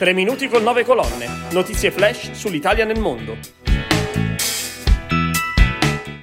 3 minuti con 9 colonne. Notizie flash sull'Italia nel mondo.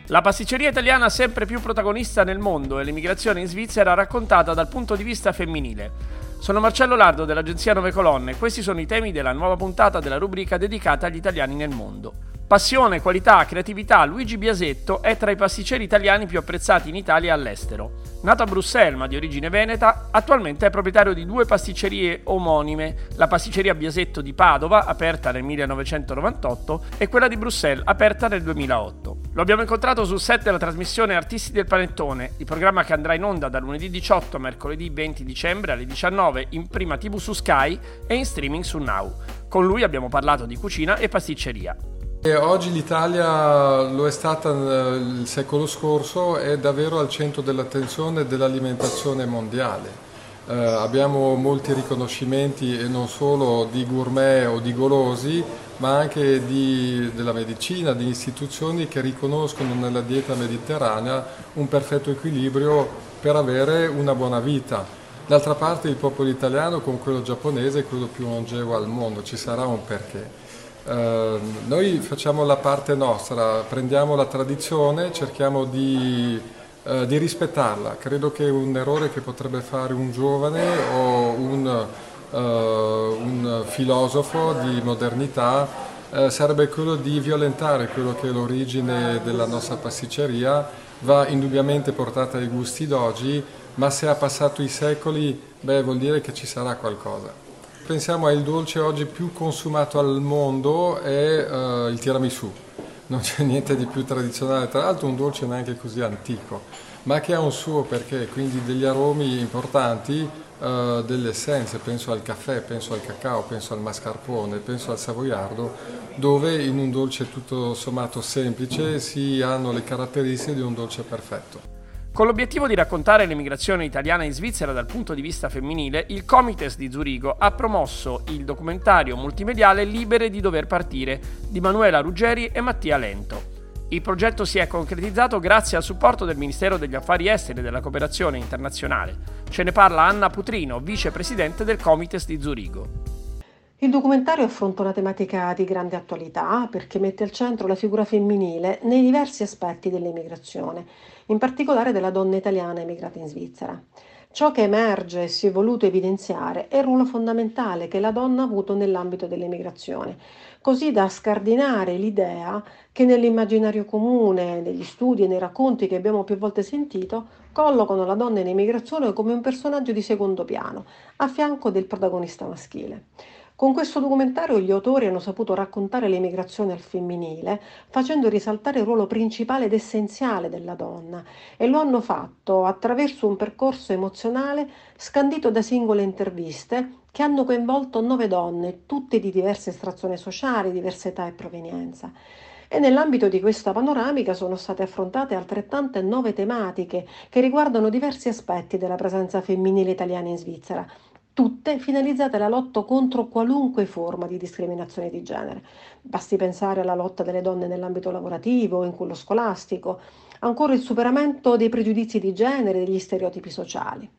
La pasticceria italiana sempre più protagonista nel mondo e l'immigrazione in Svizzera raccontata dal punto di vista femminile. Sono Marcello Lardo dell'agenzia 9 Colonne e questi sono i temi della nuova puntata della rubrica dedicata agli italiani nel mondo. Passione, qualità, creatività, Luigi Biasetto è tra i pasticceri italiani più apprezzati in Italia e all'estero. Nato a Bruxelles ma di origine veneta, attualmente è proprietario di due pasticcerie omonime, la pasticceria Biasetto di Padova, aperta nel 1998, e quella di Bruxelles, aperta nel 2008. Lo abbiamo incontrato sul set della trasmissione Artisti del Panettone, il programma che andrà in onda da lunedì 18 a mercoledì 20 dicembre alle 19 in prima TV su Sky e in streaming su Now. Con lui abbiamo parlato di cucina e pasticceria. E oggi l'Italia lo è stata il secolo scorso, è davvero al centro dell'attenzione dell'alimentazione mondiale. Eh, abbiamo molti riconoscimenti e non solo di gourmet o di golosi, ma anche di, della medicina, di istituzioni che riconoscono nella dieta mediterranea un perfetto equilibrio per avere una buona vita. D'altra parte il popolo italiano con quello giapponese è quello più longevo al mondo, ci sarà un perché. Uh, noi facciamo la parte nostra, prendiamo la tradizione, cerchiamo di, uh, di, rispettarla. Credo che un errore che potrebbe fare un giovane o un, uh, un filosofo di modernità sarebbe quello di violentare quello che è l'origine della nostra pasticceria, va indubbiamente portata ai gusti d'oggi, ma se ha passato i secoli, beh, vuol dire che ci sarà qualcosa pensiamo al dolce oggi più consumato al mondo è uh, il tiramisù. Non c'è niente di più tradizionale, tra l'altro un dolce neanche così antico, ma che ha un suo perché, quindi degli aromi importanti, uh, delle essenze, penso al caffè, penso al cacao, penso al mascarpone, penso al savoiardo, dove in un dolce tutto sommato semplice si hanno le caratteristiche di un dolce perfetto. Con l'obiettivo di raccontare l'emigrazione italiana in Svizzera dal punto di vista femminile, il Comites di Zurigo ha promosso il documentario multimediale Libere di dover partire di Manuela Ruggeri e Mattia Lento. Il progetto si è concretizzato grazie al supporto del Ministero degli Affari Esteri e della Cooperazione Internazionale. Ce ne parla Anna Putrino, vicepresidente del Comites di Zurigo. Il documentario affronta una tematica di grande attualità perché mette al centro la figura femminile nei diversi aspetti dell'immigrazione in particolare della donna italiana emigrata in Svizzera. Ciò che emerge e si è voluto evidenziare è il ruolo fondamentale che la donna ha avuto nell'ambito dell'emigrazione, così da scardinare l'idea che nell'immaginario comune, negli studi e nei racconti che abbiamo più volte sentito, collocano la donna in emigrazione come un personaggio di secondo piano, a fianco del protagonista maschile. Con questo documentario gli autori hanno saputo raccontare l'emigrazione al femminile, facendo risaltare il ruolo principale ed essenziale della donna e lo hanno fatto attraverso un percorso emozionale scandito da singole interviste che hanno coinvolto nove donne, tutte di diverse estrazioni sociali, diverse età e provenienza. E nell'ambito di questa panoramica sono state affrontate altrettante nove tematiche che riguardano diversi aspetti della presenza femminile italiana in Svizzera, tutte finalizzate alla lotta contro qualunque forma di discriminazione di genere. Basti pensare alla lotta delle donne nell'ambito lavorativo, in quello scolastico, ancora il superamento dei pregiudizi di genere e degli stereotipi sociali.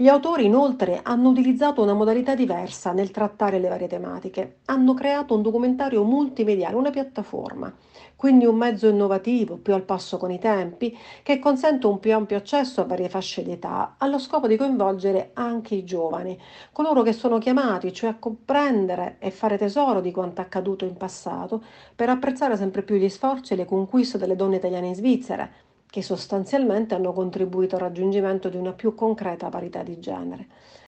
Gli autori inoltre hanno utilizzato una modalità diversa nel trattare le varie tematiche, hanno creato un documentario multimediale, una piattaforma quindi un mezzo innovativo, più al passo con i tempi, che consente un più ampio accesso a varie fasce di età, allo scopo di coinvolgere anche i giovani, coloro che sono chiamati, cioè a comprendere e fare tesoro di quanto accaduto in passato, per apprezzare sempre più gli sforzi e le conquiste delle donne italiane in Svizzera, che sostanzialmente hanno contribuito al raggiungimento di una più concreta parità di genere.